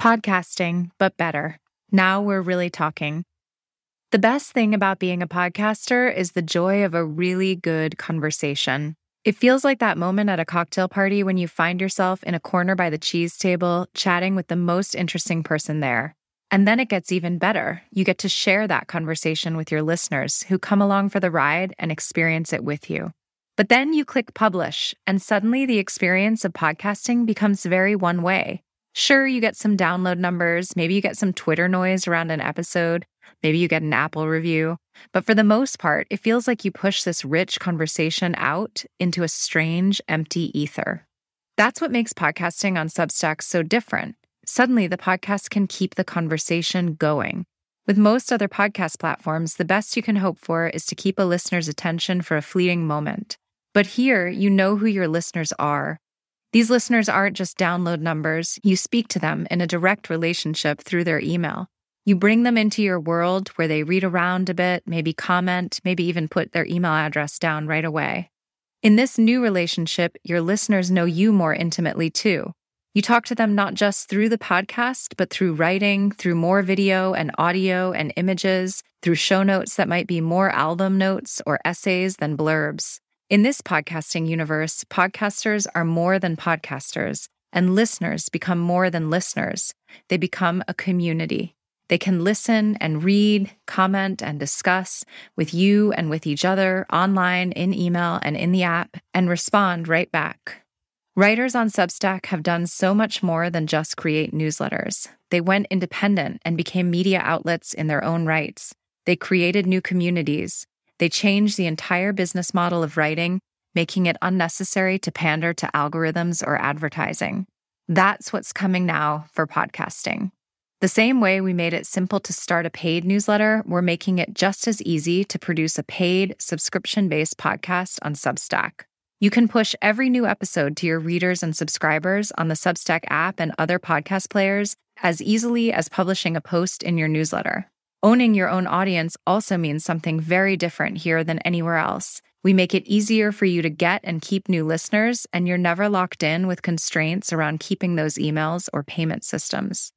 Podcasting, but better. Now we're really talking. The best thing about being a podcaster is the joy of a really good conversation. It feels like that moment at a cocktail party when you find yourself in a corner by the cheese table, chatting with the most interesting person there. And then it gets even better. You get to share that conversation with your listeners who come along for the ride and experience it with you. But then you click publish, and suddenly the experience of podcasting becomes very one way. Sure, you get some download numbers, maybe you get some Twitter noise around an episode, maybe you get an Apple review, but for the most part, it feels like you push this rich conversation out into a strange, empty ether. That's what makes podcasting on Substack so different. Suddenly, the podcast can keep the conversation going. With most other podcast platforms, the best you can hope for is to keep a listener's attention for a fleeting moment. But here, you know who your listeners are. These listeners aren't just download numbers. You speak to them in a direct relationship through their email. You bring them into your world where they read around a bit, maybe comment, maybe even put their email address down right away. In this new relationship, your listeners know you more intimately too. You talk to them not just through the podcast, but through writing, through more video and audio and images, through show notes that might be more album notes or essays than blurbs. In this podcasting universe, podcasters are more than podcasters, and listeners become more than listeners. They become a community. They can listen and read, comment, and discuss with you and with each other online, in email, and in the app, and respond right back. Writers on Substack have done so much more than just create newsletters. They went independent and became media outlets in their own rights. They created new communities, they changed the entire business model of writing, making it unnecessary to pander to algorithms or advertising. That's what's coming now for podcasting. The same way we made it simple to start a paid newsletter, we're making it just as easy to produce a paid, subscription based podcast on Substack. You can push every new episode to your readers and subscribers on the Substack app and other podcast players as easily as publishing a post in your newsletter. Owning your own audience also means something very different here than anywhere else. We make it easier for you to get and keep new listeners, and you're never locked in with constraints around keeping those emails or payment systems.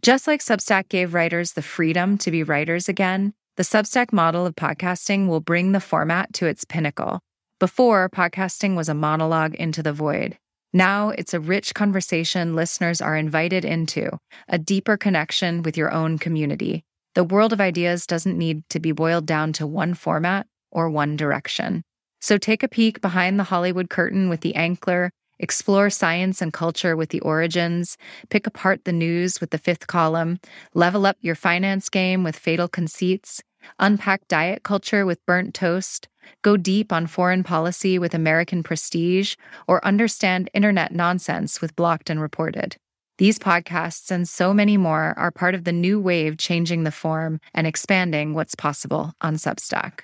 Just like Substack gave writers the freedom to be writers again, the Substack model of podcasting will bring the format to its pinnacle. Before, podcasting was a monologue into the void. Now it's a rich conversation listeners are invited into, a deeper connection with your own community. The world of ideas doesn't need to be boiled down to one format or one direction. So take a peek behind the Hollywood curtain with the Ankler, explore science and culture with the origins, pick apart the news with the fifth column, level up your finance game with fatal conceits, unpack diet culture with burnt toast, go deep on foreign policy with American prestige, or understand internet nonsense with blocked and reported. These podcasts and so many more are part of the new wave changing the form and expanding what's possible on Substack.